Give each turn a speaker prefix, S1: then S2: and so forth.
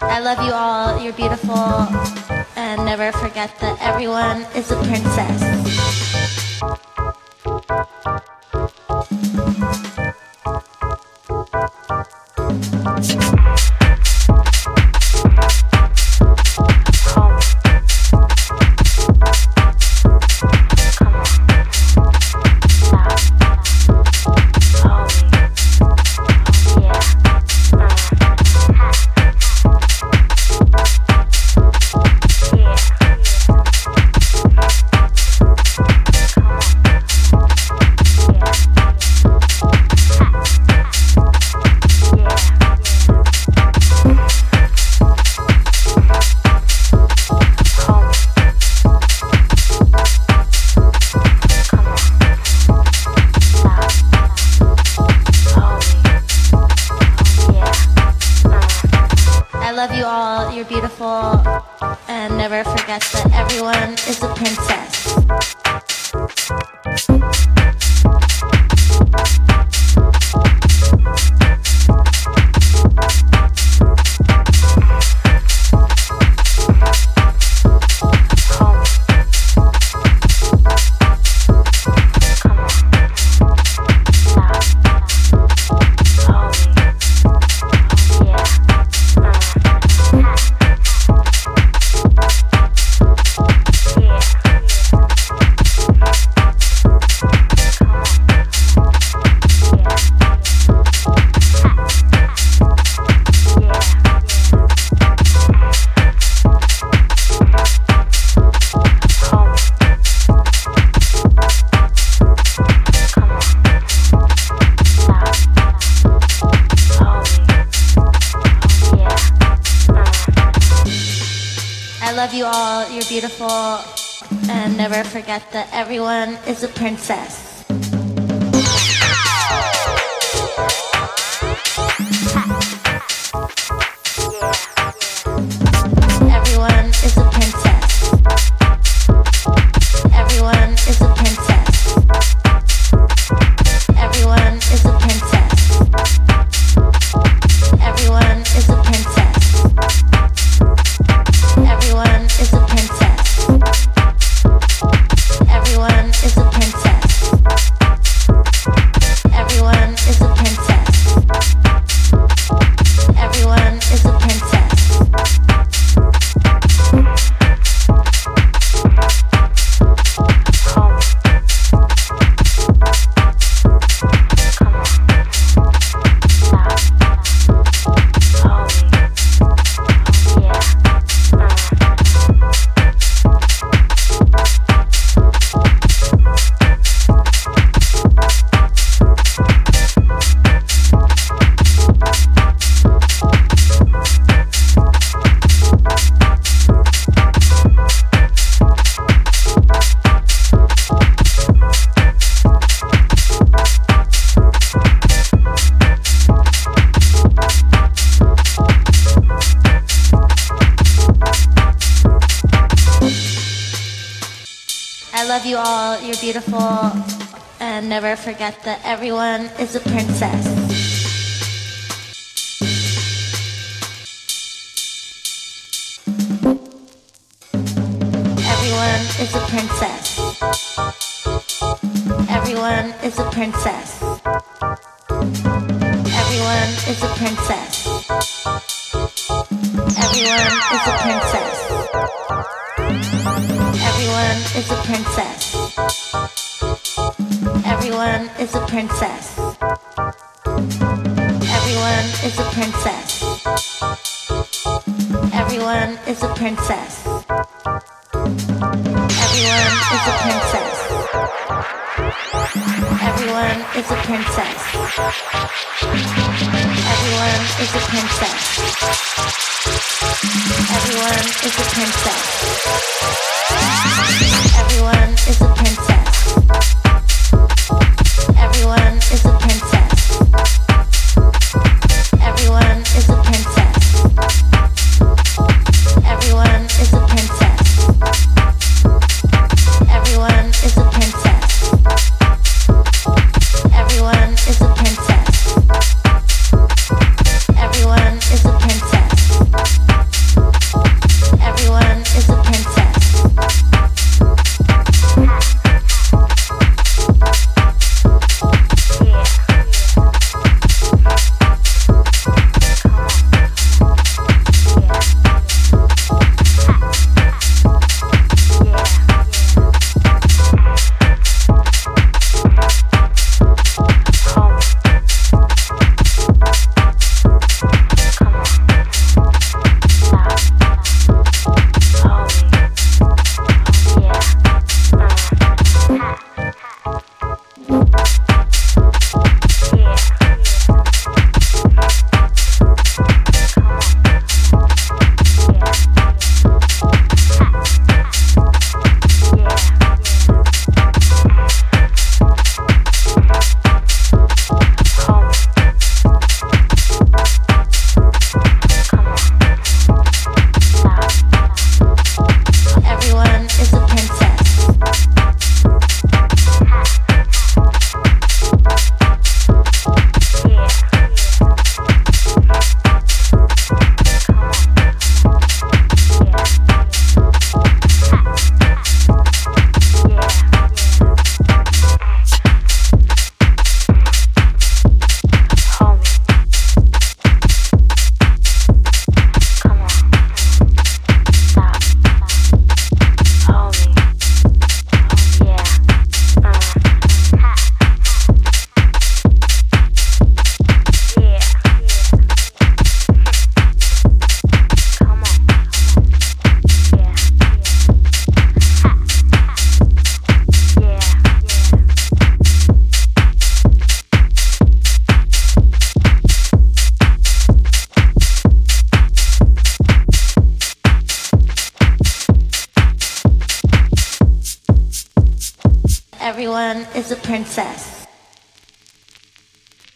S1: I love you all, you're beautiful, and never forget that everyone is a princess. You all, you're beautiful, and never forget that everyone is a princess. I love you all, you're beautiful, and never forget that everyone is a princess. I love you all, you're beautiful, and never forget that everyone is a princess. Everyone is a princess. Everyone is a princess. Princess. Everyone is a princess. Everyone is a princess. Everyone is a princess. Everyone is a princess. Everyone is a princess. Everyone is a princess. Everyone is a princess. Everyone is a princess. Everyone is a princess.